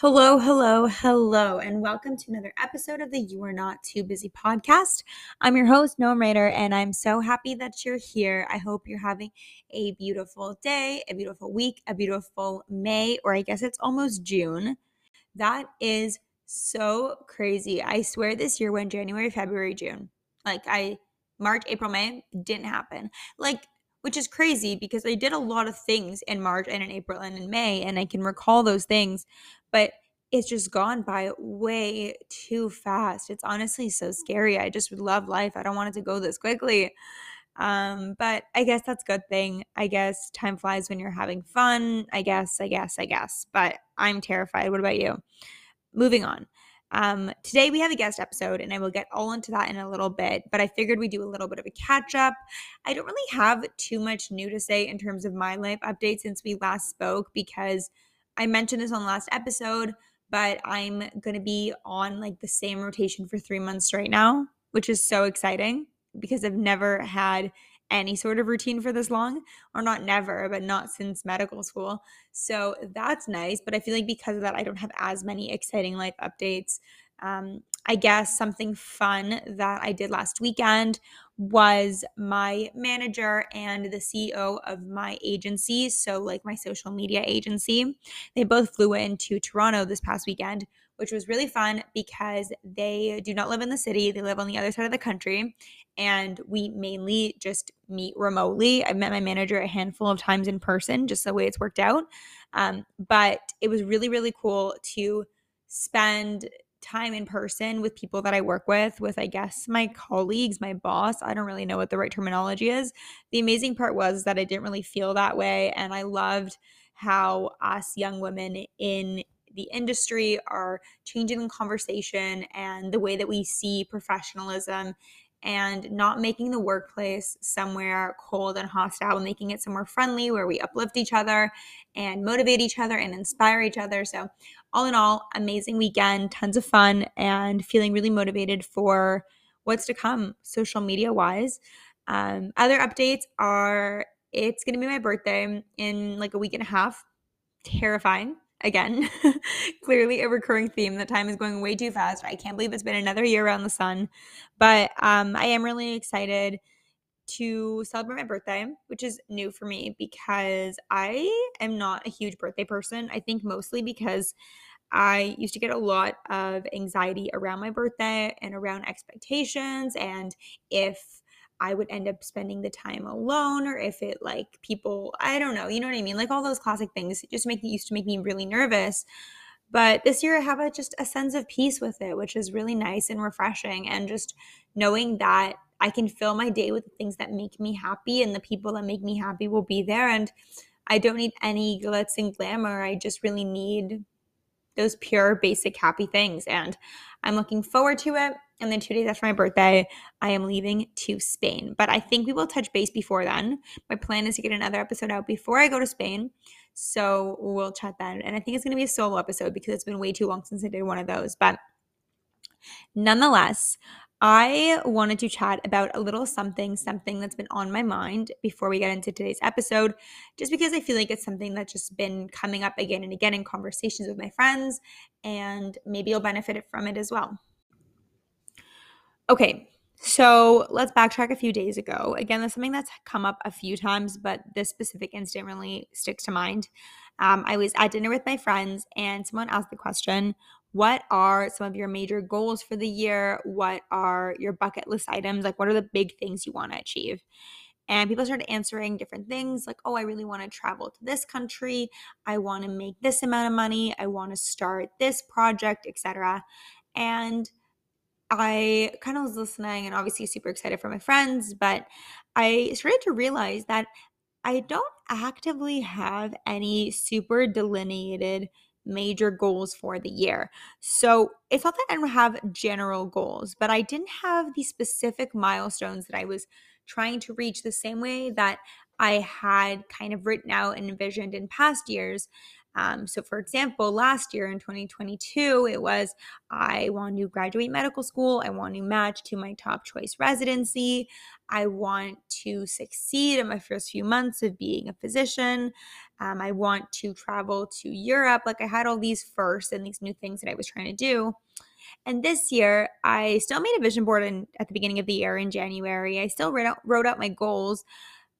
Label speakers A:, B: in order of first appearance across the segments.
A: Hello, hello, hello, and welcome to another episode of the You Are Not Too Busy podcast. I'm your host, Noam Raider, and I'm so happy that you're here. I hope you're having a beautiful day, a beautiful week, a beautiful May, or I guess it's almost June. That is so crazy. I swear this year went January, February, June. Like I March, April, May didn't happen. Like which is crazy because I did a lot of things in March and in April and in May, and I can recall those things, but it's just gone by way too fast. It's honestly so scary. I just would love life. I don't want it to go this quickly. Um, but I guess that's a good thing. I guess time flies when you're having fun. I guess, I guess, I guess. But I'm terrified. What about you? Moving on. Um, today we have a guest episode, and I will get all into that in a little bit. But I figured we'd do a little bit of a catch up. I don't really have too much new to say in terms of my life update since we last spoke because I mentioned this on the last episode, but I'm going to be on like the same rotation for three months right now, which is so exciting because I've never had any sort of routine for this long, or not never, but not since medical school. So that's nice. But I feel like because of that, I don't have as many exciting life updates. Um, I guess something fun that I did last weekend was my manager and the CEO of my agency, so like my social media agency, they both flew into Toronto this past weekend, which was really fun because they do not live in the city, they live on the other side of the country. And we mainly just meet remotely. I've met my manager a handful of times in person, just the way it's worked out. Um, but it was really, really cool to spend time in person with people that I work with, with I guess my colleagues, my boss. I don't really know what the right terminology is. The amazing part was that I didn't really feel that way. And I loved how us young women in the industry are changing the conversation and the way that we see professionalism and not making the workplace somewhere cold and hostile, making it somewhere friendly where we uplift each other and motivate each other and inspire each other. So, all in all, amazing weekend, tons of fun, and feeling really motivated for what's to come social media wise. Um, other updates are it's going to be my birthday in like a week and a half. Terrifying again. Clearly a recurring theme. The time is going way too fast. I can't believe it's been another year around the sun. But um, I am really excited to celebrate my birthday, which is new for me because I am not a huge birthday person. I think mostly because I used to get a lot of anxiety around my birthday and around expectations and if I would end up spending the time alone or if it like people, I don't know, you know what I mean? Like all those classic things just make used to make me really nervous. But this year I have a, just a sense of peace with it, which is really nice and refreshing. And just knowing that I can fill my day with the things that make me happy and the people that make me happy will be there. And I don't need any glitz and glamour. I just really need those pure, basic, happy things. And I'm looking forward to it. And then two days after my birthday, I am leaving to Spain. But I think we will touch base before then. My plan is to get another episode out before I go to Spain. So we'll chat then. And I think it's going to be a solo episode because it's been way too long since I did one of those. But nonetheless, I wanted to chat about a little something, something that's been on my mind before we get into today's episode, just because I feel like it's something that's just been coming up again and again in conversations with my friends, and maybe you'll benefit from it as well. Okay, so let's backtrack a few days ago. Again, that's something that's come up a few times, but this specific incident really sticks to mind. Um, I was at dinner with my friends, and someone asked the question, what are some of your major goals for the year? What are your bucket list items? Like, what are the big things you want to achieve? And people started answering different things like, oh, I really want to travel to this country. I want to make this amount of money. I want to start this project, etc. And I kind of was listening and obviously super excited for my friends, but I started to realize that I don't actively have any super delineated major goals for the year. So it's not that I don't have general goals, but I didn't have the specific milestones that I was trying to reach the same way that I had kind of written out and envisioned in past years. Um, so, for example, last year in 2022, it was I want to graduate medical school. I want to match to my top choice residency. I want to succeed in my first few months of being a physician. Um, I want to travel to Europe. Like, I had all these firsts and these new things that I was trying to do. And this year, I still made a vision board in, at the beginning of the year in January. I still wrote out, wrote out my goals,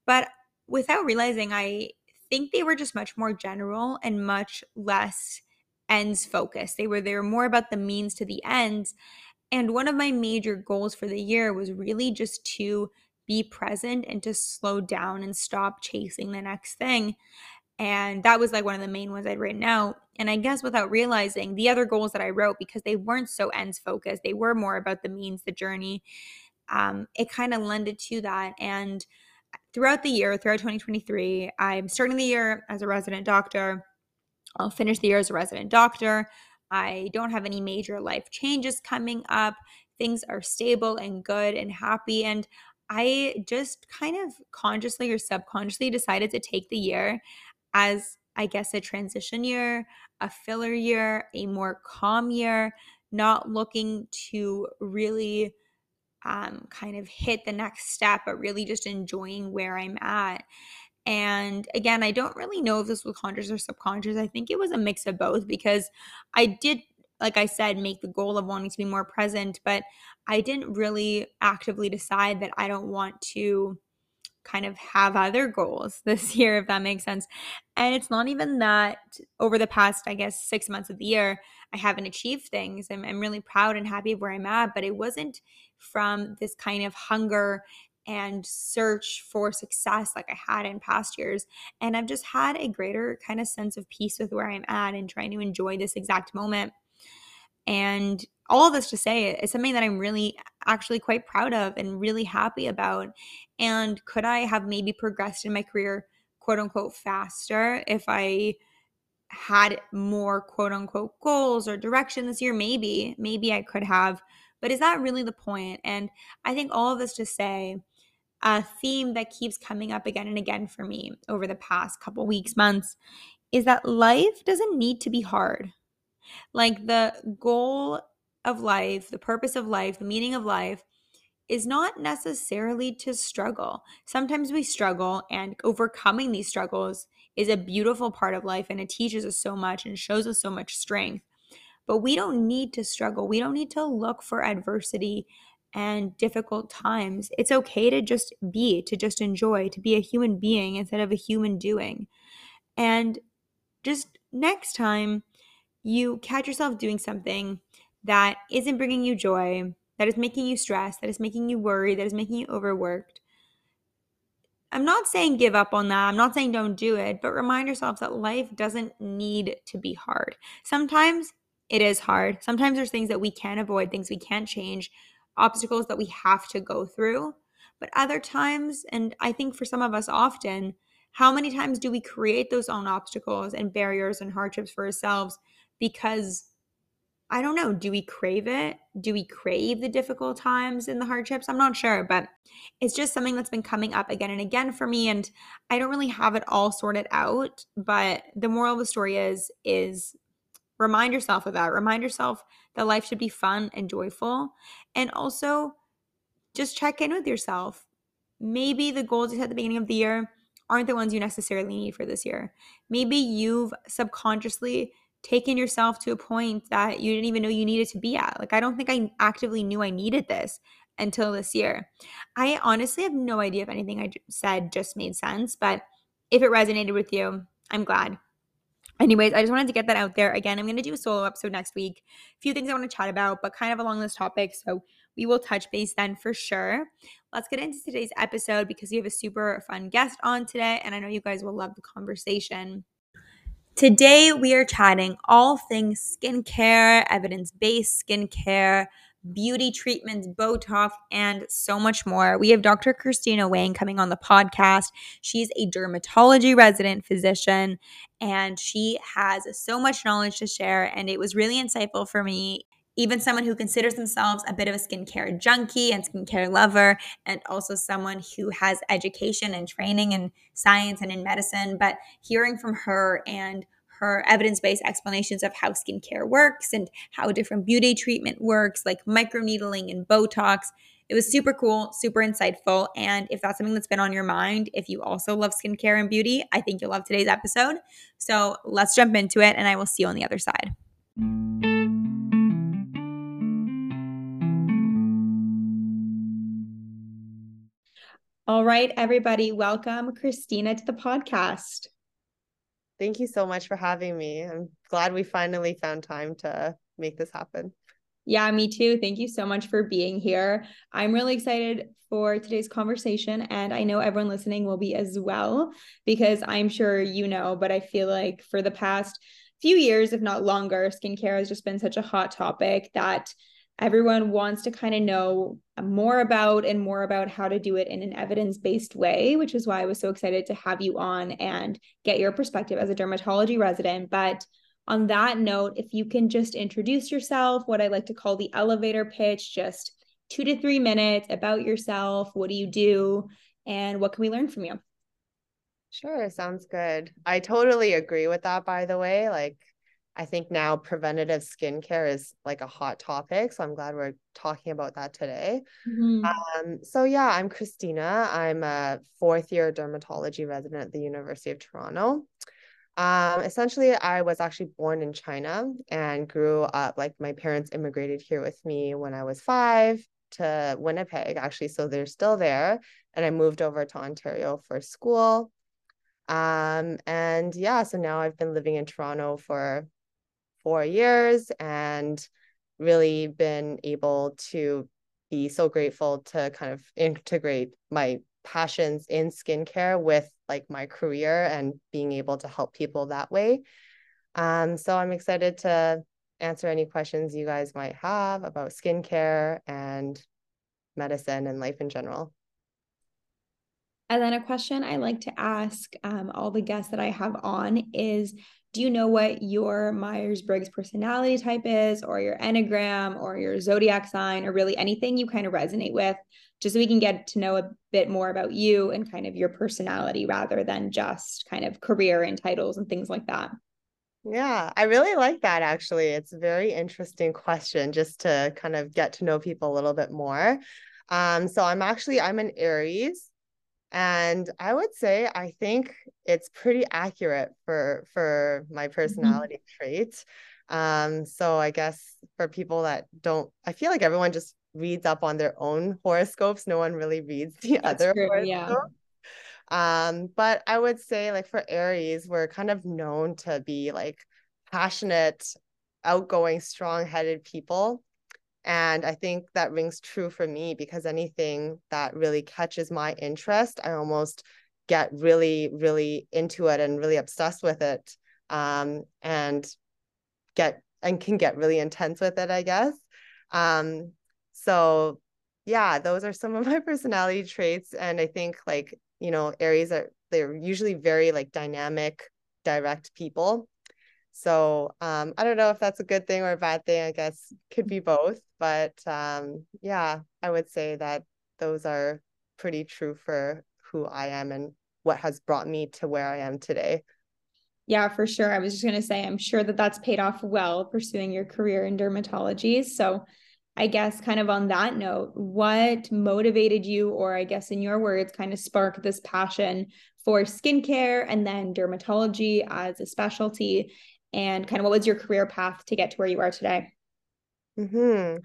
A: but without realizing, I think they were just much more general and much less ends focused. They were they were more about the means to the ends. And one of my major goals for the year was really just to be present and to slow down and stop chasing the next thing. And that was like one of the main ones I'd written out. And I guess without realizing the other goals that I wrote, because they weren't so ends focused, they were more about the means, the journey. Um, it kind of lended to that. And throughout the year, throughout 2023, I'm starting the year as a resident doctor. I'll finish the year as a resident doctor. I don't have any major life changes coming up. Things are stable and good and happy. And I just kind of consciously or subconsciously decided to take the year as I guess a transition year, a filler year, a more calm year, not looking to really um, kind of hit the next step, but really just enjoying where I'm at. And again, I don't really know if this was conscious or subconscious. I think it was a mix of both because I did, like I said, make the goal of wanting to be more present, but I didn't really actively decide that I don't want to kind of have other goals this year, if that makes sense. And it's not even that over the past, I guess, six months of the year, I haven't achieved things. I'm, I'm really proud and happy of where I'm at, but it wasn't from this kind of hunger and search for success like I had in past years. And I've just had a greater kind of sense of peace with where I'm at and trying to enjoy this exact moment. And all of this to say it's something that I'm really actually quite proud of and really happy about. And could I have maybe progressed in my career, quote unquote, faster if I had more quote unquote goals or direction this year? Maybe, maybe I could have. But is that really the point? And I think all of this to say, a theme that keeps coming up again and again for me over the past couple weeks, months, is that life doesn't need to be hard. Like the goal of life, the purpose of life, the meaning of life is not necessarily to struggle. Sometimes we struggle, and overcoming these struggles is a beautiful part of life and it teaches us so much and shows us so much strength. But we don't need to struggle. We don't need to look for adversity and difficult times. It's okay to just be, to just enjoy, to be a human being instead of a human doing. And just next time you catch yourself doing something that isn't bringing you joy, that is making you stressed, that is making you worry, that is making you overworked. I'm not saying give up on that. I'm not saying don't do it, but remind yourselves that life doesn't need to be hard. Sometimes it is hard. Sometimes there's things that we can't avoid, things we can't change, obstacles that we have to go through. But other times, and I think for some of us often, how many times do we create those own obstacles and barriers and hardships for ourselves because I don't know. Do we crave it? Do we crave the difficult times and the hardships? I'm not sure, but it's just something that's been coming up again and again for me. And I don't really have it all sorted out. But the moral of the story is, is remind yourself of that. Remind yourself that life should be fun and joyful. And also just check in with yourself. Maybe the goals you set at the beginning of the year aren't the ones you necessarily need for this year. Maybe you've subconsciously taken yourself to a point that you didn't even know you needed to be at. Like, I don't think I actively knew I needed this until this year. I honestly have no idea if anything I said just made sense, but if it resonated with you, I'm glad. Anyways, I just wanted to get that out there. Again, I'm going to do a solo episode next week. A few things I want to chat about, but kind of along this topic. So we will touch base then for sure. Let's get into today's episode because we have a super fun guest on today, and I know you guys will love the conversation. Today, we are chatting all things skincare, evidence based skincare, beauty treatments, Botox, and so much more. We have Dr. Christina Huang coming on the podcast. She's a dermatology resident physician and she has so much knowledge to share. And it was really insightful for me even someone who considers themselves a bit of a skincare junkie and skincare lover, and also someone who has education and training in science and in medicine. But hearing from her and her evidence based explanations of how skincare works and how different beauty treatment works, like microneedling and Botox. It was super cool, super insightful. And if that's something that's been on your mind, if you also love skincare and beauty, I think you'll love today's episode. So let's jump into it, and I will see you on the other side. All right, everybody, welcome Christina to the podcast.
B: Thank you so much for having me. I'm glad we finally found time to make this happen.
A: Yeah, me too. Thank you so much for being here. I'm really excited for today's conversation, and I know everyone listening will be as well, because I'm sure you know, but I feel like for the past few years, if not longer, skincare has just been such a hot topic that everyone wants to kind of know more about and more about how to do it in an evidence based way, which is why I was so excited to have you on and get your perspective as a dermatology resident. But on that note, if you can just introduce yourself, what I like to call the elevator pitch, just two to three minutes about yourself. What do you do? And what can we learn from you?
B: Sure, sounds good. I totally agree with that, by the way. Like, I think now preventative skincare is like a hot topic. So I'm glad we're talking about that today. Mm-hmm. Um, so yeah, I'm Christina. I'm a fourth year dermatology resident at the University of Toronto. Um, essentially, I was actually born in China and grew up like my parents immigrated here with me when I was five to Winnipeg, actually. So they're still there. And I moved over to Ontario for school. Um, and yeah, so now I've been living in Toronto for four years and really been able to be so grateful to kind of integrate my passions in skincare with like my career and being able to help people that way. Um, so I'm excited to answer any questions you guys might have about skincare and medicine and life in general.
A: And then a question I like to ask um, all the guests that I have on is do you know what your Myers Briggs personality type is, or your Enneagram, or your zodiac sign, or really anything you kind of resonate with, just so we can get to know a bit more about you and kind of your personality rather than just kind of career and titles and things like that?
B: Yeah, I really like that actually. It's a very interesting question just to kind of get to know people a little bit more. Um, so I'm actually I'm an Aries. And I would say I think it's pretty accurate for for my mm-hmm. personality mm-hmm. traits. Um, so I guess for people that don't, I feel like everyone just reads up on their own horoscopes. No one really reads the That's other true, Yeah. Um, but I would say like for Aries, we're kind of known to be like passionate, outgoing, strong-headed people. And I think that rings true for me because anything that really catches my interest, I almost get really, really into it and really obsessed with it. Um, and get and can get really intense with it, I guess. Um, so yeah, those are some of my personality traits. And I think like, you know, Aries are they're usually very like dynamic, direct people. So um, I don't know if that's a good thing or a bad thing. I guess could be both. But um, yeah, I would say that those are pretty true for who I am and what has brought me to where I am today.
A: Yeah, for sure. I was just going to say, I'm sure that that's paid off well pursuing your career in dermatology. So, I guess, kind of on that note, what motivated you, or I guess in your words, kind of sparked this passion for skincare and then dermatology as a specialty? And kind of what was your career path to get to where you are today?
B: Hmm.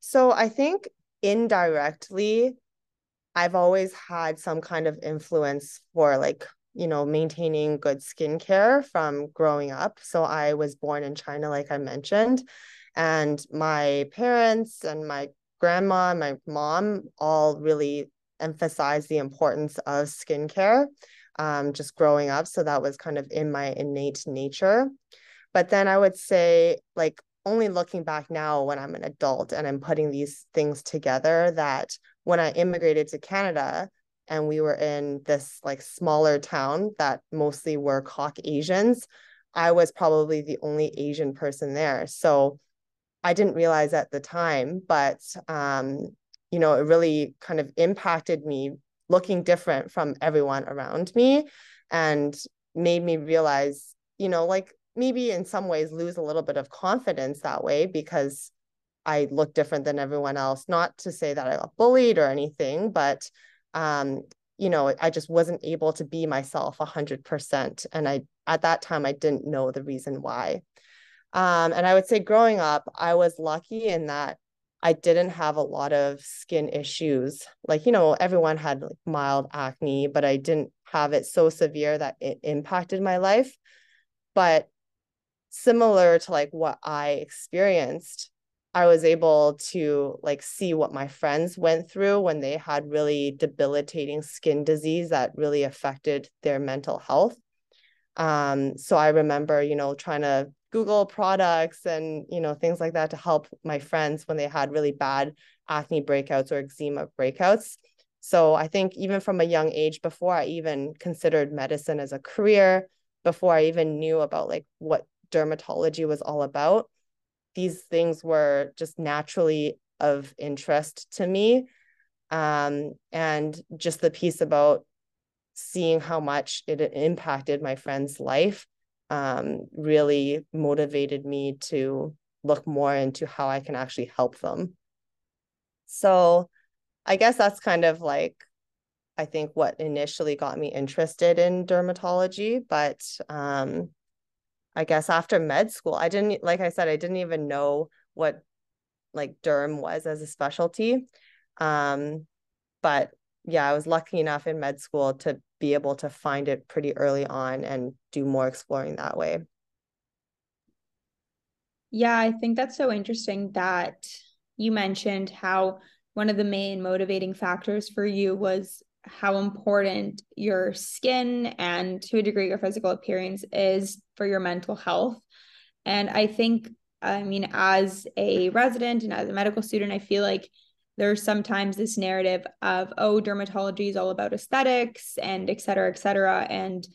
B: So I think indirectly, I've always had some kind of influence for like you know maintaining good skincare from growing up. So I was born in China, like I mentioned, and my parents and my grandma and my mom all really emphasized the importance of skincare um, just growing up. So that was kind of in my innate nature. But then I would say, like, only looking back now when I'm an adult and I'm putting these things together, that when I immigrated to Canada and we were in this like smaller town that mostly were Caucasians, I was probably the only Asian person there. So I didn't realize at the time, but um, you know, it really kind of impacted me looking different from everyone around me and made me realize, you know, like maybe in some ways lose a little bit of confidence that way because I look different than everyone else. Not to say that I got bullied or anything, but um, you know, I just wasn't able to be myself a hundred percent. And I at that time I didn't know the reason why. Um, and I would say growing up, I was lucky in that I didn't have a lot of skin issues. Like, you know, everyone had like mild acne, but I didn't have it so severe that it impacted my life. But similar to like what I experienced, I was able to like see what my friends went through when they had really debilitating skin disease that really affected their mental health. Um, so I remember, you know, trying to Google products and, you know, things like that to help my friends when they had really bad acne breakouts or eczema breakouts. So I think even from a young age, before I even considered medicine as a career, before I even knew about like what dermatology was all about, these things were just naturally of interest to me. Um, and just the piece about seeing how much it impacted my friend's life um, really motivated me to look more into how I can actually help them. So I guess that's kind of like I think what initially got me interested in dermatology, but um, I guess after med school, I didn't like I said, I didn't even know what like derm was as a specialty. Um, but yeah, I was lucky enough in med school to be able to find it pretty early on and do more exploring that way.
A: Yeah, I think that's so interesting that you mentioned how one of the main motivating factors for you was how important your skin and to a degree your physical appearance is for your mental health. And I think, I mean, as a resident and as a medical student, I feel like there's sometimes this narrative of, oh, dermatology is all about aesthetics and et cetera, et cetera. And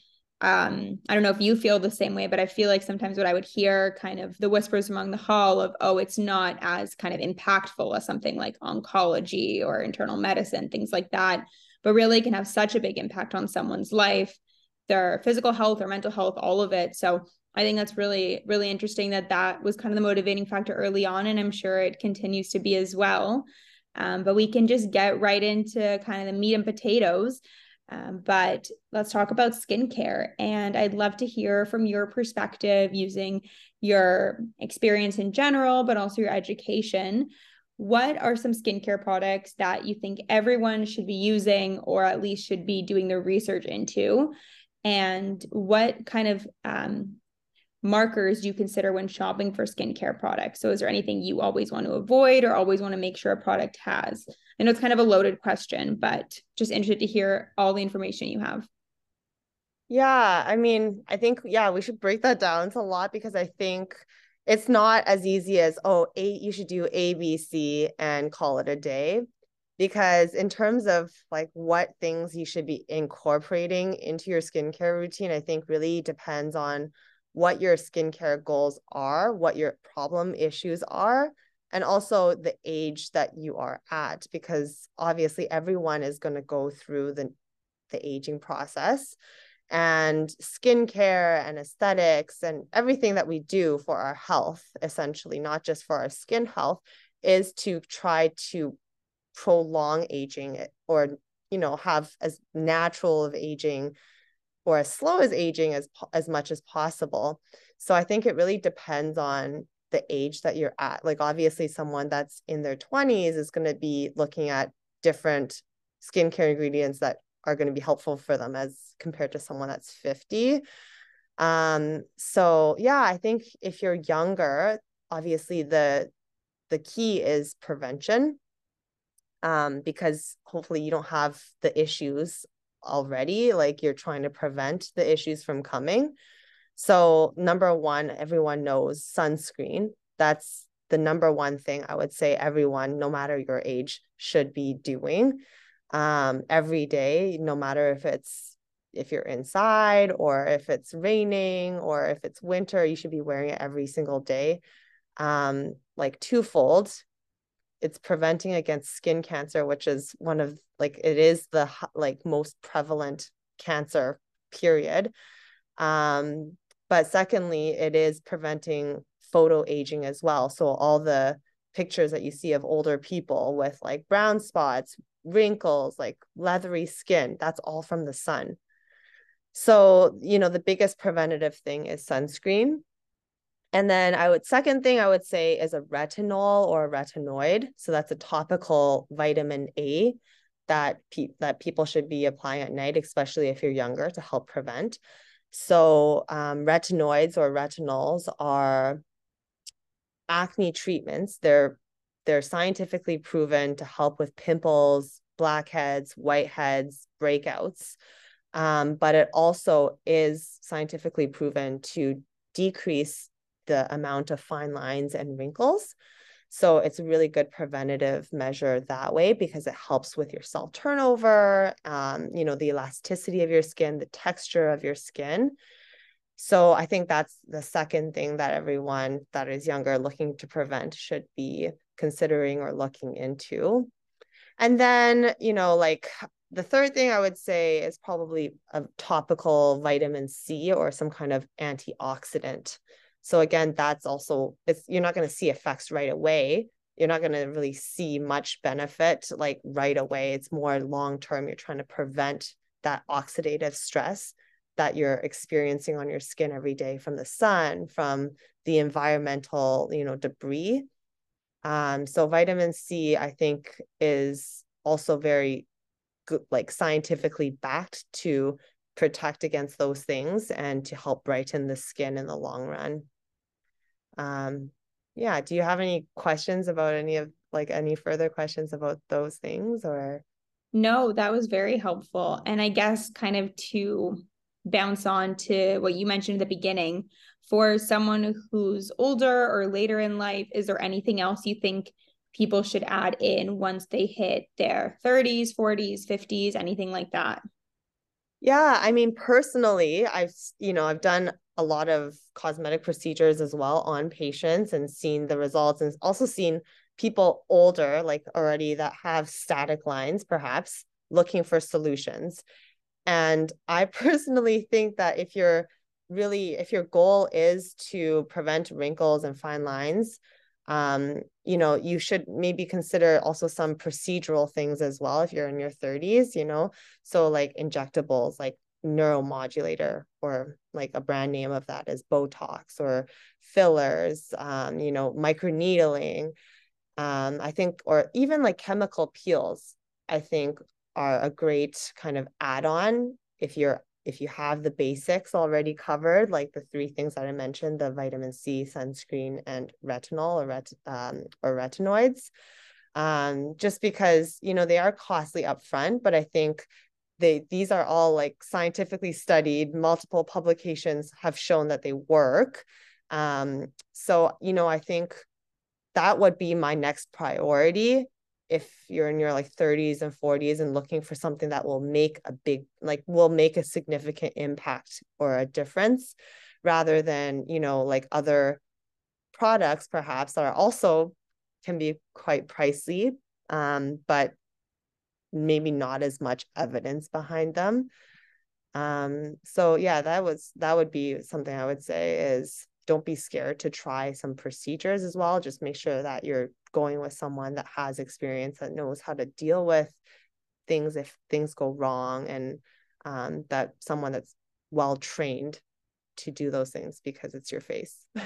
A: um, I don't know if you feel the same way, but I feel like sometimes what I would hear kind of the whispers among the hall of, oh, it's not as kind of impactful as something like oncology or internal medicine, things like that but really can have such a big impact on someone's life, their physical health or mental health, all of it. So I think that's really, really interesting that that was kind of the motivating factor early on. And I'm sure it continues to be as well. Um, but we can just get right into kind of the meat and potatoes. Um, but let's talk about skincare. And I'd love to hear from your perspective using your experience in general, but also your education what are some skincare products that you think everyone should be using or at least should be doing their research into? And what kind of um, markers do you consider when shopping for skincare products? So, is there anything you always want to avoid or always want to make sure a product has? I know it's kind of a loaded question, but just interested to hear all the information you have.
B: Yeah, I mean, I think, yeah, we should break that down. It's a lot because I think it's not as easy as oh eight you should do a b c and call it a day because in terms of like what things you should be incorporating into your skincare routine i think really depends on what your skincare goals are what your problem issues are and also the age that you are at because obviously everyone is going to go through the the aging process and skincare and aesthetics and everything that we do for our health, essentially, not just for our skin health, is to try to prolong aging or, you know, have as natural of aging or as slow as aging as as much as possible. So I think it really depends on the age that you're at. Like obviously someone that's in their 20s is going to be looking at different skincare ingredients that are going to be helpful for them as compared to someone that's 50 um so yeah i think if you're younger obviously the the key is prevention um because hopefully you don't have the issues already like you're trying to prevent the issues from coming. So number one everyone knows sunscreen. That's the number one thing i would say everyone no matter your age should be doing um, every day, no matter if it's if you're inside or if it's raining or if it's winter, you should be wearing it every single day. Um, like twofold, it's preventing against skin cancer, which is one of like it is the like most prevalent cancer period. Um, But secondly, it is preventing photo aging as well. So all the pictures that you see of older people with like brown spots, wrinkles, like leathery skin, that's all from the sun. So, you know, the biggest preventative thing is sunscreen. And then I would second thing I would say is a retinol or a retinoid. So that's a topical vitamin A that pe- that people should be applying at night, especially if you're younger, to help prevent. So um, retinoids or retinols are acne treatments. They're they're scientifically proven to help with pimples, blackheads, whiteheads, breakouts. Um, but it also is scientifically proven to decrease the amount of fine lines and wrinkles. So it's a really good preventative measure that way because it helps with your cell turnover, um, you know, the elasticity of your skin, the texture of your skin. So I think that's the second thing that everyone that is younger looking to prevent should be considering or looking into. And then, you know, like the third thing I would say is probably a topical vitamin C or some kind of antioxidant. So again, that's also it's you're not going to see effects right away. You're not going to really see much benefit like right away. It's more long term. You're trying to prevent that oxidative stress that you're experiencing on your skin every day from the sun, from the environmental, you know, debris. Um, so vitamin C, I think, is also very good, like scientifically backed to protect against those things and to help brighten the skin in the long run. Um, yeah, do you have any questions about any of like any further questions about those things or?
A: No, that was very helpful. And I guess kind of to bounce on to what you mentioned at the beginning, for someone who's older or later in life, is there anything else you think people should add in once they hit their 30s, 40s, 50s, anything like that?
B: Yeah, I mean, personally, I've, you know, I've done a lot of cosmetic procedures as well on patients and seen the results and also seen people older, like already that have static lines, perhaps looking for solutions. And I personally think that if you're really, if your goal is to prevent wrinkles and fine lines, um, you know, you should maybe consider also some procedural things as well if you're in your 30s, you know, so like injectables, like neuromodulator or like a brand name of that is Botox or fillers, um, you know, microneedling. Um, I think, or even like chemical peels, I think are a great kind of add-on if you're if you have the basics already covered, like the three things that I mentioned, the vitamin C, sunscreen, and retinol or, ret- um, or retinoids, um, just because, you know, they are costly upfront, but I think they these are all like scientifically studied, multiple publications have shown that they work. Um, so, you know, I think that would be my next priority if you're in your like 30s and 40s and looking for something that will make a big like will make a significant impact or a difference rather than you know like other products perhaps that are also can be quite pricey um, but maybe not as much evidence behind them. Um, so yeah that was that would be something i would say is don't be scared to try some procedures as well. Just make sure that you're going with someone that has experience that knows how to deal with things if things go wrong and um, that someone that's well trained to do those things because it's your face.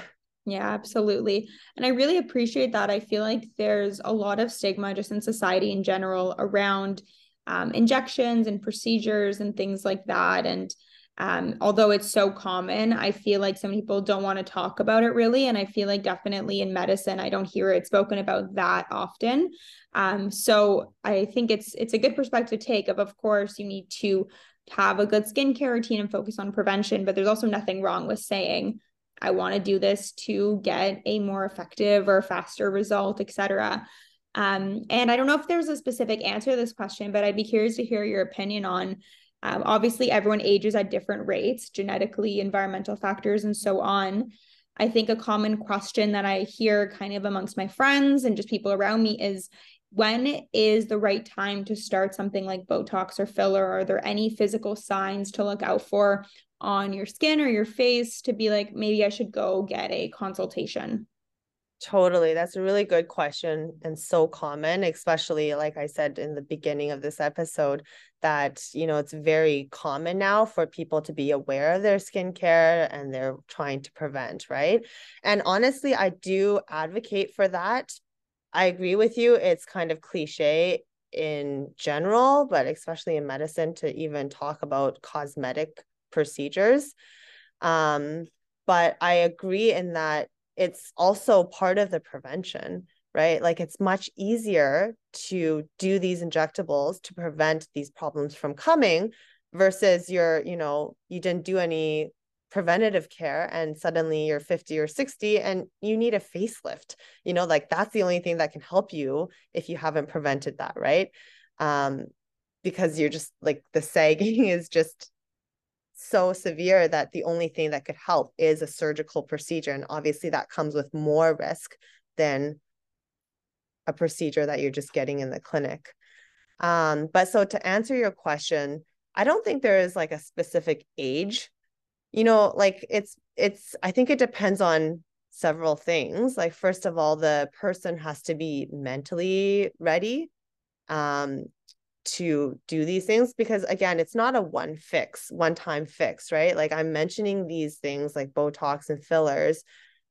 A: Yeah absolutely. And i really appreciate that. I feel like there's a lot of stigma just in society in general around um, injections and procedures and things like that. And um, although it's so common, I feel like some people don't want to talk about it really. And I feel like definitely in medicine, I don't hear it spoken about that often. Um, so I think it's it's a good perspective take of of course you need to have a good skincare routine and focus on prevention, but there's also nothing wrong with saying, I want to do this to get a more effective or faster result, etc. Um, and I don't know if there's a specific answer to this question, but I'd be curious to hear your opinion on um, obviously, everyone ages at different rates, genetically, environmental factors, and so on. I think a common question that I hear kind of amongst my friends and just people around me is when is the right time to start something like Botox or filler? Are there any physical signs to look out for on your skin or your face to be like, maybe I should go get a consultation?
B: Totally. That's a really good question and so common, especially like I said in the beginning of this episode, that, you know, it's very common now for people to be aware of their skincare and they're trying to prevent, right? And honestly, I do advocate for that. I agree with you. It's kind of cliche in general, but especially in medicine to even talk about cosmetic procedures. Um, but I agree in that it's also part of the prevention, right? Like it's much easier to do these injectables to prevent these problems from coming versus you're, you know, you didn't do any preventative care and suddenly you're 50 or 60 and you need a facelift. You know, like that's the only thing that can help you if you haven't prevented that, right? Um because you're just like the sagging is just so severe that the only thing that could help is a surgical procedure. And obviously, that comes with more risk than a procedure that you're just getting in the clinic. Um, but so to answer your question, I don't think there is like a specific age. You know, like it's, it's, I think it depends on several things. Like, first of all, the person has to be mentally ready. Um, to do these things because again it's not a one fix one time fix right? Like i'm mentioning these things like botox and fillers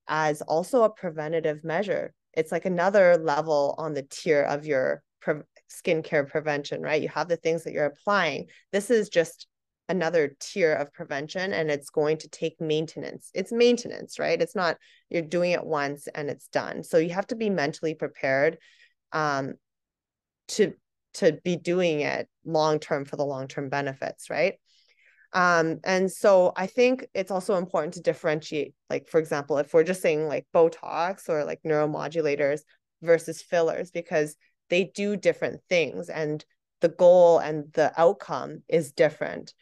B: as also a preventative measure. It's like another level on the tier of your pre- skincare prevention right? You have the things that you're applying. This is just another tier of prevention and it's going to take maintenance. It's maintenance right? It's not you're doing it once and it's done. So you have to be mentally prepared um to to be doing it long term for the long term benefits, right? Um, and so I think it's also important to differentiate, like, for example, if we're just saying like Botox or like neuromodulators versus fillers, because they do different things and the goal and the outcome is different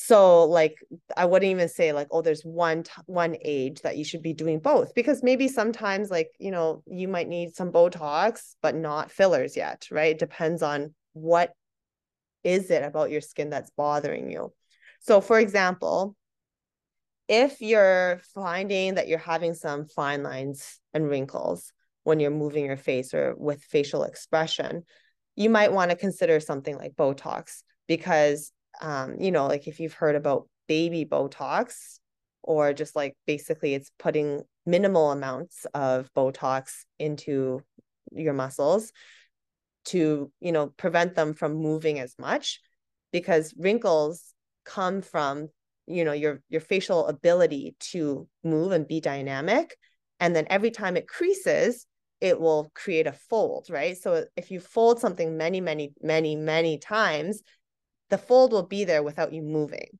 B: so like i wouldn't even say like oh there's one t- one age that you should be doing both because maybe sometimes like you know you might need some botox but not fillers yet right? It depends on what is it about your skin that's bothering you. So for example if you're finding that you're having some fine lines and wrinkles when you're moving your face or with facial expression you might want to consider something like botox because um, you know, like if you've heard about baby Botox, or just like basically it's putting minimal amounts of Botox into your muscles to, you know, prevent them from moving as much because wrinkles come from you know your your facial ability to move and be dynamic. And then every time it creases it will create a fold right? So if you fold something many many many many times the fold will be there without you moving.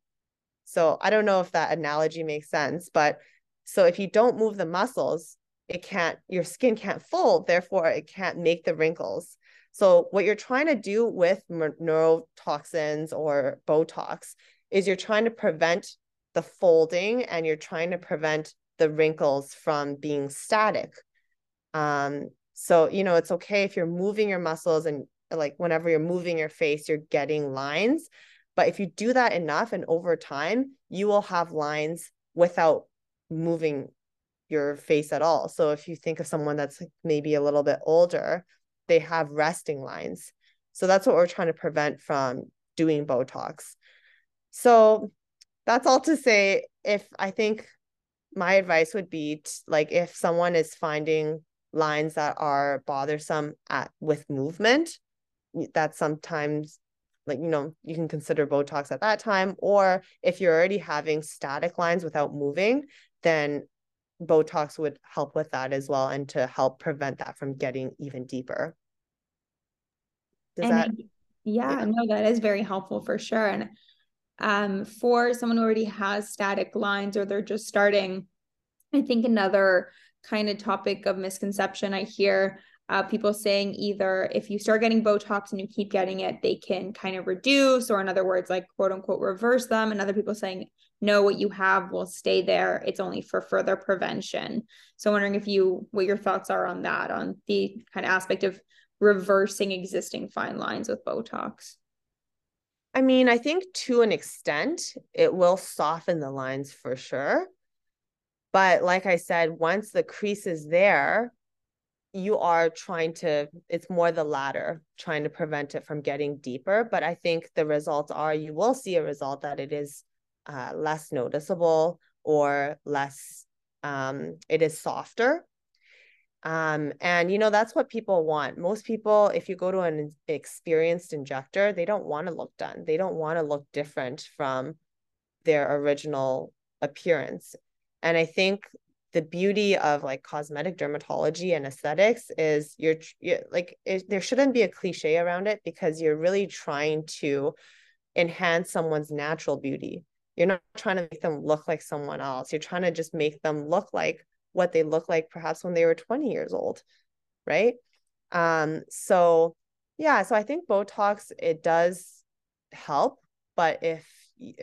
B: So I don't know if that analogy makes sense, but so if you don't move the muscles, it can't, your skin can't fold, therefore it can't make the wrinkles. So what you're trying to do with neurotoxins or Botox is you're trying to prevent the folding and you're trying to prevent the wrinkles from being static. Um, so you know it's okay if you're moving your muscles and like whenever you're moving your face, you're getting lines. But if you do that enough and over time, you will have lines without moving your face at all. So if you think of someone that's maybe a little bit older, they have resting lines. So that's what we're trying to prevent from doing Botox. So that's all to say. If I think my advice would be t- like if someone is finding lines that are bothersome at with movement, that's sometimes like you know you can consider botox at that time or if you're already having static lines without moving then botox would help with that as well and to help prevent that from getting even deeper.
A: Does and that yeah, yeah. no that is very helpful for sure. And um for someone who already has static lines or they're just starting i think another kind of topic of misconception i hear uh, people saying either if you start getting Botox and you keep getting it, they can kind of reduce, or in other words, like quote unquote, reverse them. And other people saying, no, what you have will stay there. It's only for further prevention. So, I'm wondering if you, what your thoughts are on that, on the kind of aspect of
C: reversing existing fine lines with Botox?
B: I mean, I think to an extent, it will soften the lines for sure. But like I said, once the crease is there, you are trying to, it's more the latter, trying to prevent it from getting deeper. But I think the results are you will see a result that it is uh, less noticeable or less, um, it is softer. Um, and you know, that's what people want. Most people, if you go to an experienced injector, they don't want to look done. They don't want to look different from their original appearance. And I think the beauty of like cosmetic dermatology and aesthetics is you're, you're like it, there shouldn't be a cliche around it because you're really trying to enhance someone's natural beauty. You're not trying to make them look like someone else. You're trying to just make them look like what they look like perhaps when they were 20 years old, right? Um so yeah, so I think Botox it does help, but if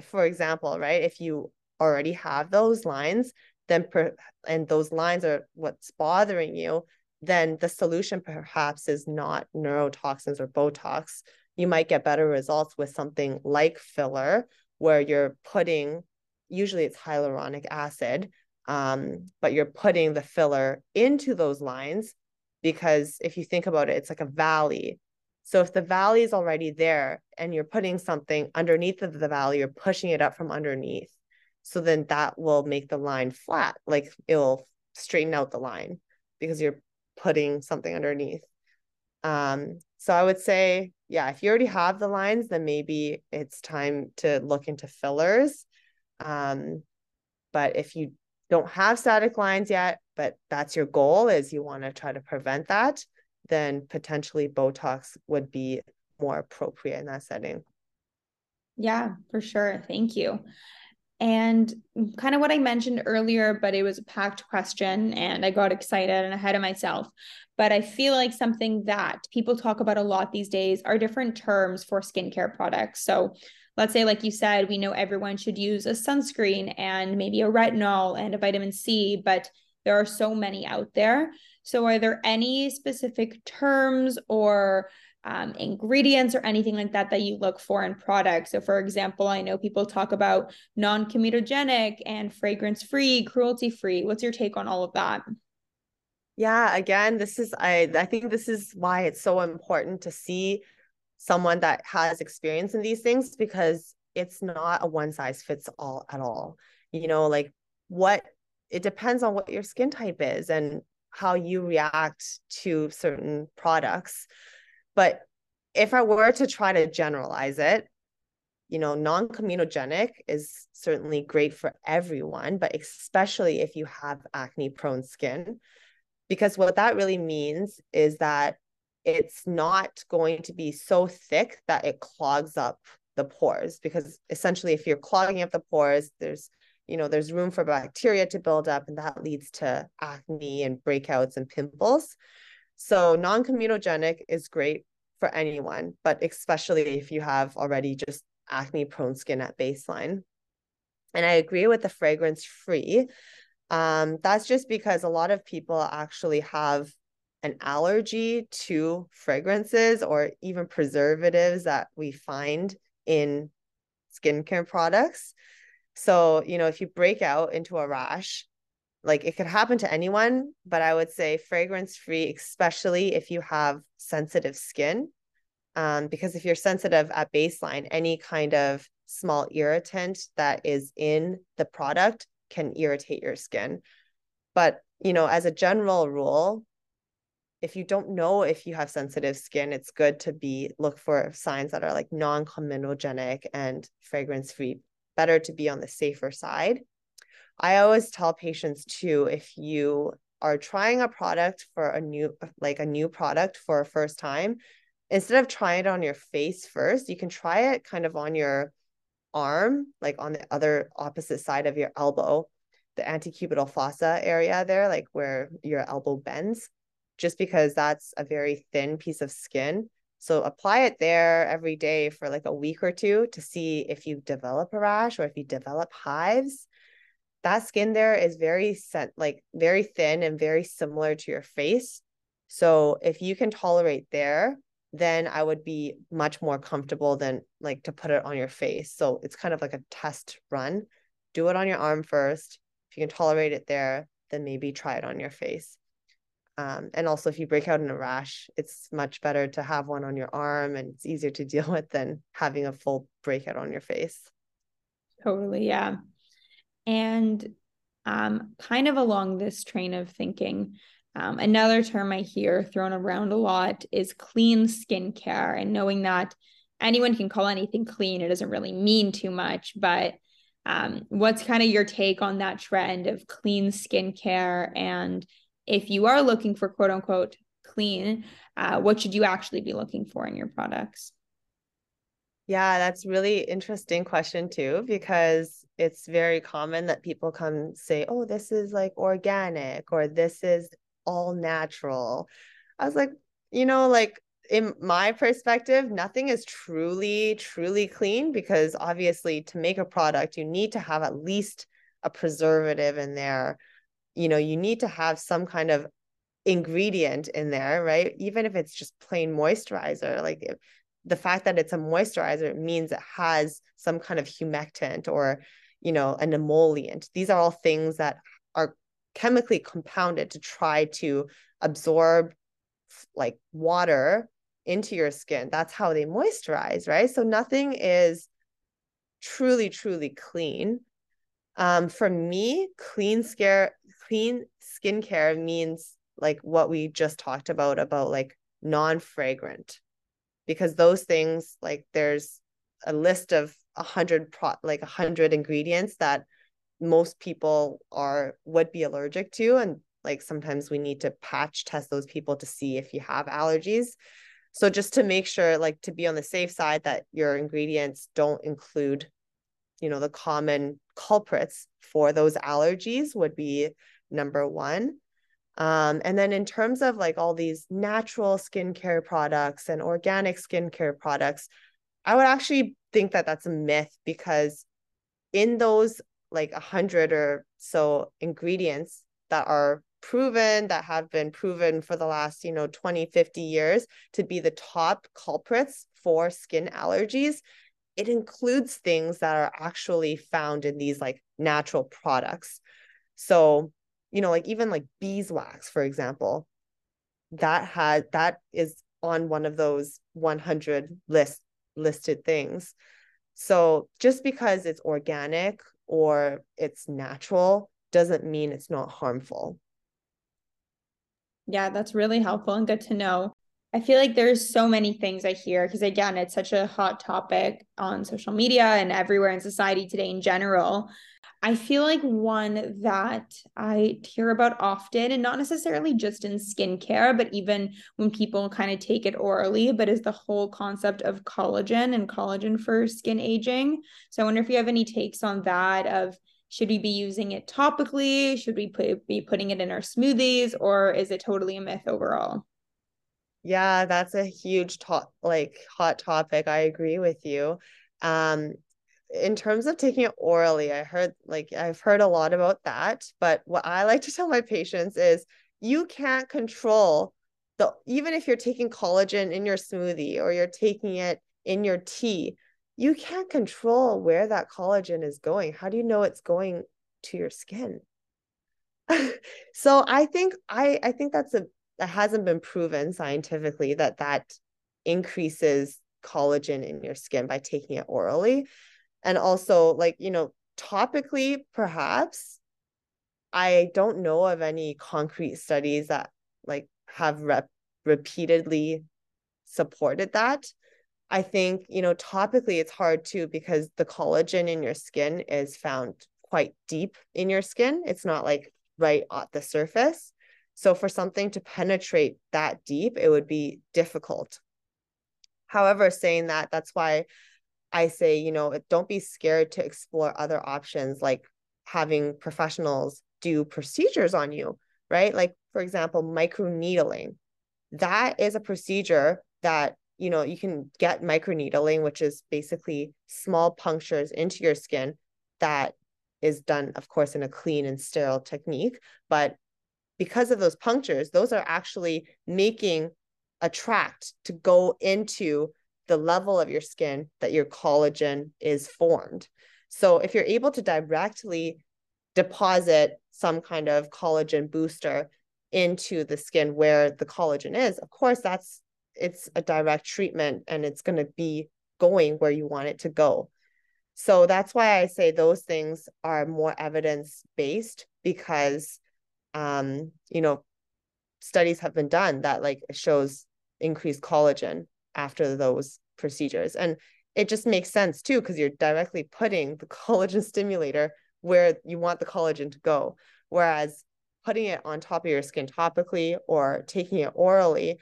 B: for example, right, if you already have those lines, then per, and those lines are what's bothering you, then the solution perhaps is not neurotoxins or Botox. You might get better results with something like filler, where you're putting, usually it's hyaluronic acid, um, but you're putting the filler into those lines because if you think about it, it's like a valley. So if the valley is already there and you're putting something underneath of the valley, you're pushing it up from underneath. So then that will make the line flat, like it'll straighten out the line because you're putting something underneath. Um, so I would say, yeah, if you already have the lines, then maybe it's time to look into fillers. Um, but if you don't have static lines yet, but that's your goal is you want to try to prevent that, then potentially Botox would be more appropriate in that setting.
C: Yeah, for sure. Thank you. And kind of what I mentioned earlier, but it was a packed question and I got excited and ahead of myself. But I feel like something that people talk about a lot these days are different terms for skincare products. So let's say, like you said, we know everyone should use a sunscreen and maybe a retinol and a vitamin C, but there are so many out there. So, are there any specific terms or um, ingredients or anything like that that you look for in products. So, for example, I know people talk about non comedogenic and fragrance free, cruelty free. What's your take on all of that?
B: Yeah, again, this is I I think this is why it's so important to see someone that has experience in these things because it's not a one size fits all at all. You know, like what it depends on what your skin type is and how you react to certain products. But if I were to try to generalize it, you know, non comedogenic is certainly great for everyone, but especially if you have acne prone skin. Because what that really means is that it's not going to be so thick that it clogs up the pores. Because essentially, if you're clogging up the pores, there's you know there's room for bacteria to build up and that leads to acne and breakouts and pimples so non-comedogenic is great for anyone, but especially if you have already just acne prone skin at baseline. And I agree with the fragrance free. Um, that's just because a lot of people actually have an allergy to fragrances or even preservatives that we find in skincare products. So, you know, if you break out into a rash, like it could happen to anyone, but I would say fragrance free, especially if you have sensitive skin. Um, because if you're sensitive at baseline, any kind of small irritant that is in the product can irritate your skin. But, you know, as a general rule, if you don't know if you have sensitive skin, it's good to be look for signs that are like non-comedogenic and fragrance free. Better to be on the safer side. I always tell patients too if you are trying a product for a new like a new product for a first time, instead of trying it on your face first, you can try it kind of on your arm, like on the other opposite side of your elbow, the antecubital fossa area there, like where your elbow bends, just because that's a very thin piece of skin. So apply it there every day for like a week or two to see if you develop a rash or if you develop hives that skin there is very set like very thin and very similar to your face So if you can tolerate there, then I would be much more comfortable than like to put it on your face. So it's kind of like a test run. Do it on your arm first. If you can tolerate it there, then maybe try it on your face. Um, and also, if you break out in a rash, it's much better to have one on your arm and it's easier to deal with than having a full breakout on your face.
A: Totally. Yeah. And um, kind of along this train of thinking, um, another term I hear thrown around a lot is clean skincare, and knowing that anyone can call anything clean, it doesn't really mean too much. But um, what's kind of your take on that trend of clean skincare? And if you are looking for quote unquote clean, uh, what should you actually be looking for in your products?
B: Yeah, that's really interesting question too, because it's very common that people come say, oh, this is like organic or this is all natural. I was like, you know, like in my perspective, nothing is truly, truly clean because obviously to make a product, you need to have at least a preservative in there. You know, you need to have some kind of ingredient in there, right? Even if it's just plain moisturizer, like the fact that it's a moisturizer means it has some kind of humectant or, you know, an emollient. These are all things that are chemically compounded to try to absorb like water into your skin. That's how they moisturize, right? So nothing is truly, truly clean. Um, for me, clean scare, clean skincare means like what we just talked about, about like non-fragrant, because those things like there's a list of a hundred pro like a hundred ingredients that most people are would be allergic to and like sometimes we need to patch test those people to see if you have allergies. So just to make sure like to be on the safe side that your ingredients don't include you know the common culprits for those allergies would be number one um, and then in terms of like all these natural skincare products and organic skincare products i would actually think that that's a myth because in those like a hundred or so ingredients that are proven that have been proven for the last you know 20 50 years to be the top culprits for skin allergies it includes things that are actually found in these like natural products. So you know like even like beeswax for example that had that is on one of those 100 list listed things so just because it's organic or it's natural doesn't mean it's not harmful.
A: Yeah, that's really helpful and good to know. I feel like there's so many things I hear because again, it's such a hot topic on social media and everywhere in society today in general. I feel like one that I hear about often, and not necessarily just in skincare, but even when people kind of take it orally, but is the whole concept of collagen and collagen for skin aging. So I wonder if you have any takes on that of should we be using it topically? Should we put, be putting it in our smoothies or is it totally a myth overall?
B: Yeah, that's a huge top like hot topic. I agree with you. Um in terms of taking it orally, I heard like I've heard a lot about that. But what I like to tell my patients is you can't control the even if you're taking collagen in your smoothie or you're taking it in your tea, you can't control where that collagen is going. How do you know it's going to your skin? so I think I I think that's a that hasn't been proven scientifically that that increases collagen in your skin by taking it orally and also like you know topically perhaps i don't know of any concrete studies that like have rep- repeatedly supported that. I think you know topically it's hard too because the collagen in your skin is found quite deep in your skin. It's not like right at the surface. So for something to penetrate that deep it would be difficult. However saying that that's why I say, you know, don't be scared to explore other options like having professionals do procedures on you, right? Like, for example, microneedling. That is a procedure that, you know, you can get microneedling, which is basically small punctures into your skin that is done, of course, in a clean and sterile technique. But because of those punctures, those are actually making a tract to go into the level of your skin that your collagen is formed. So if you're able to directly deposit some kind of collagen booster into the skin where the collagen is, of course that's it's a direct treatment and it's going to be going where you want it to go. So that's why I say those things are more evidence based because um you know studies have been done that like shows increased collagen after those procedures. And it just makes sense too, because you're directly putting the collagen stimulator where you want the collagen to go. Whereas putting it on top of your skin topically or taking it orally,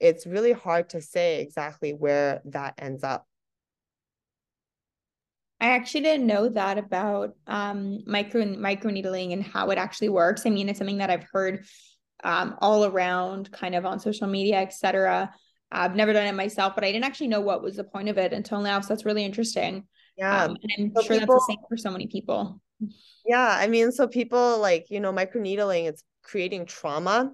B: it's really hard to say exactly where that ends up.
A: I actually didn't know that about um, micro microneedling and how it actually works. I mean, it's something that I've heard um, all around, kind of on social media, etc. I've never done it myself, but I didn't actually know what was the point of it until now. So that's really interesting.
B: Yeah.
A: Um, and I'm so sure people, that's the same for so many people.
B: Yeah. I mean, so people like, you know, microneedling, it's creating trauma.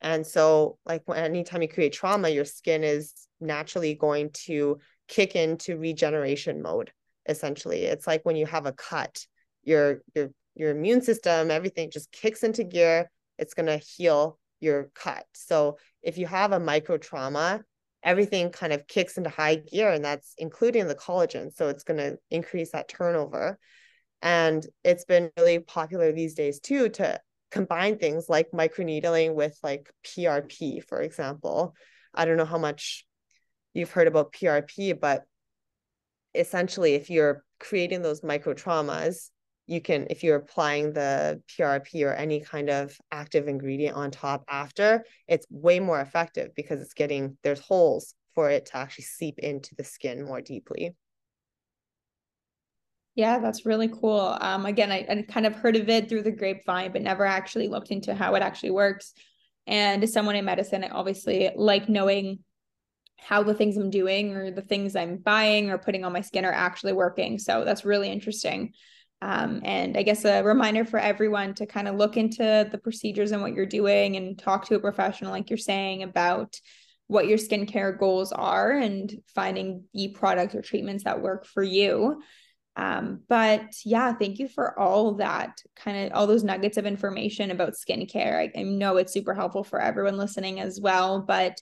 B: And so, like, anytime you create trauma, your skin is naturally going to kick into regeneration mode. Essentially, it's like when you have a cut, your your your immune system, everything just kicks into gear. It's gonna heal your cut. So if you have a micro trauma, everything kind of kicks into high gear, and that's including the collagen. So it's going to increase that turnover. And it's been really popular these days too to combine things like microneedling with like PRP, for example. I don't know how much you've heard about PRP, but essentially, if you're creating those micro traumas, you can if you're applying the PRP or any kind of active ingredient on top after, it's way more effective because it's getting there's holes for it to actually seep into the skin more deeply.
A: Yeah, that's really cool. Um, again, I, I kind of heard of it through the grapevine, but never actually looked into how it actually works. And as someone in medicine, I obviously like knowing how the things I'm doing or the things I'm buying or putting on my skin are actually working. So that's really interesting. Um, and I guess a reminder for everyone to kind of look into the procedures and what you're doing and talk to a professional, like you're saying, about what your skincare goals are and finding the products or treatments that work for you. Um, but yeah, thank you for all that kind of all those nuggets of information about skincare. I, I know it's super helpful for everyone listening as well. But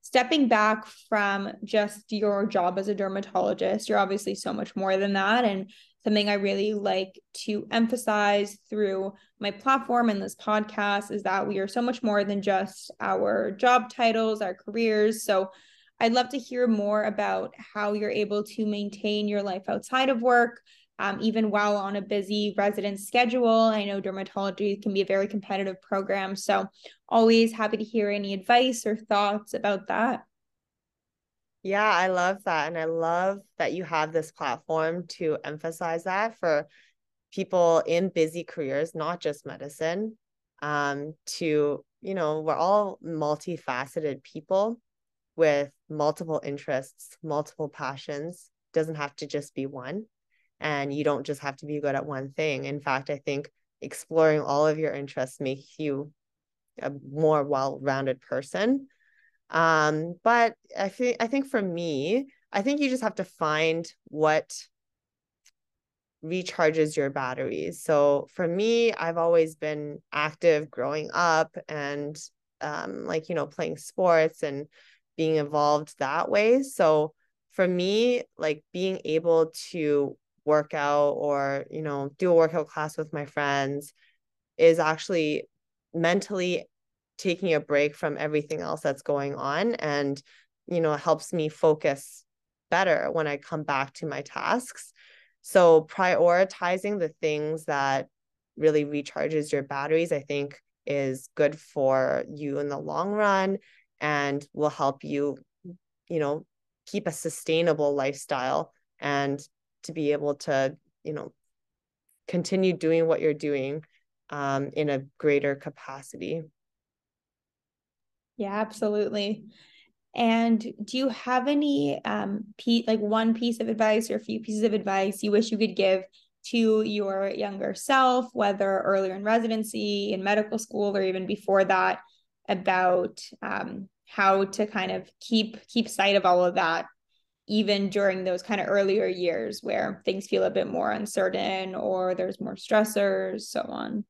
A: stepping back from just your job as a dermatologist, you're obviously so much more than that. And something I really like to emphasize through my platform and this podcast is that we are so much more than just our job titles, our careers. So I'd love to hear more about how you're able to maintain your life outside of work, um, even while on a busy resident schedule. I know dermatology can be a very competitive program. So always happy to hear any advice or thoughts about that.
B: Yeah, I love that. And I love that you have this platform to emphasize that for people in busy careers, not just medicine. Um, to, you know, we're all multifaceted people with multiple interests, multiple passions. Doesn't have to just be one. And you don't just have to be good at one thing. In fact, I think exploring all of your interests makes you a more well-rounded person um, but I think I think for me, I think you just have to find what recharges your batteries. So for me, I've always been active growing up and um, like you know playing sports and being involved that way. So for me, like being able to work out or you know do a workout class with my friends is actually mentally taking a break from everything else that's going on and you know helps me focus better when i come back to my tasks. So prioritizing the things that really recharges your batteries i think is good for you in the long run and will help you you know keep a sustainable lifestyle and to be able to you know continue doing what you're doing um, in a greater capacity
A: yeah, absolutely. And do you have any um piece like one piece of advice or a few pieces of advice you wish you could give
C: to your younger self, whether earlier in residency, in medical school, or even before that, about um, how to kind of keep keep sight of all of that even during those kind of earlier years where things feel a bit more uncertain or there's more stressors so on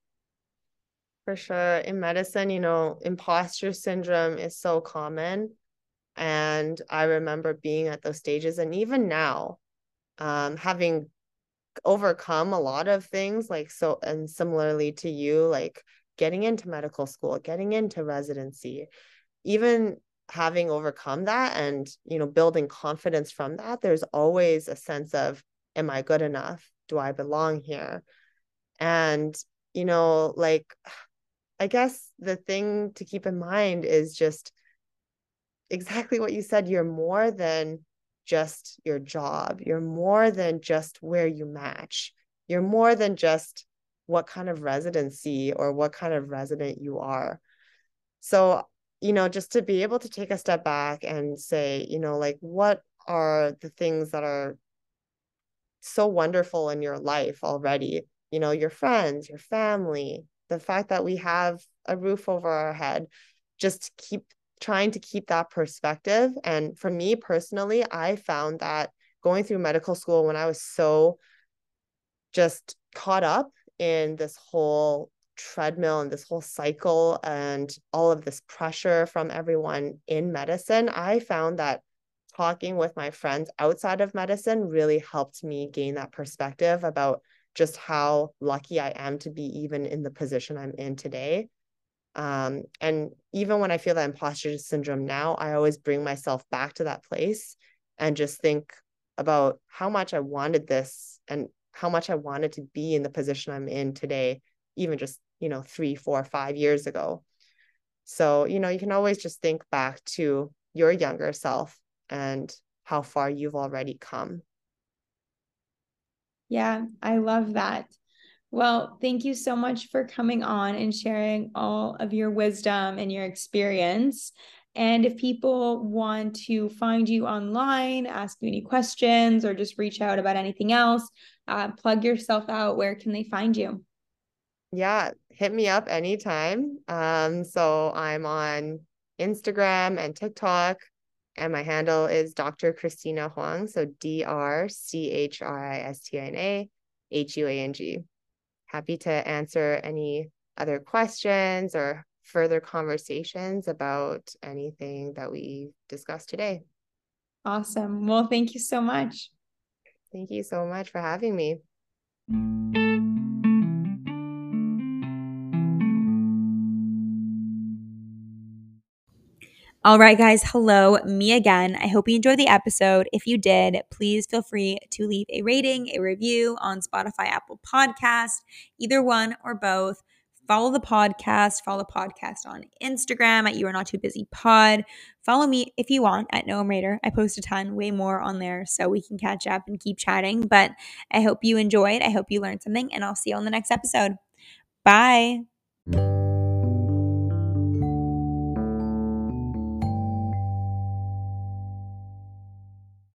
B: for sure in medicine you know imposter syndrome is so common and i remember being at those stages and even now um, having overcome a lot of things like so and similarly to you like getting into medical school getting into residency even having overcome that and you know building confidence from that there's always a sense of am i good enough? Do i belong here? And you know like i guess the thing to keep in mind is just exactly what you said you're more than just your job. You're more than just where you match. You're more than just what kind of residency or what kind of resident you are. So you know, just to be able to take a step back and say, you know, like what are the things that are so wonderful in your life already? You know, your friends, your family, the fact that we have a roof over our head, just keep trying to keep that perspective. And for me personally, I found that going through medical school when I was so just caught up in this whole treadmill and this whole cycle and all of this pressure from everyone in medicine, I found that talking with my friends outside of medicine really helped me gain that perspective about just how lucky I am to be even in the position I'm in today. Um, and even when I feel that imposter syndrome now, I always bring myself back to that place and just think about how much I wanted this and how much I wanted to be in the position I'm in today, even just you know, three, four, five years ago. So, you know, you can always just think back to your younger self and how far you've already come.
C: Yeah, I love that. Well, thank you so much for coming on and sharing all of your wisdom and your experience. And if people want to find you online, ask you any questions, or just reach out about anything else, uh, plug yourself out. Where can they find you?
B: yeah, hit me up anytime. Um, so I'm on Instagram and TikTok, and my handle is Dr. Christina Huang. So D R C H R I S T I N A H U A N G. Happy to answer any other questions or further conversations about anything that we discussed today.
C: Awesome. Well, thank you so much.
B: Thank you so much for having me.
A: All right, guys. Hello, me again. I hope you enjoyed the episode. If you did, please feel free to leave a rating, a review on Spotify, Apple Podcast, either one or both. Follow the podcast. Follow the podcast on Instagram at You Are Not Too Busy Pod. Follow me if you want at Noam Raider. I post a ton, way more on there, so we can catch up and keep chatting. But I hope you enjoyed. I hope you learned something, and I'll see you on the next episode. Bye.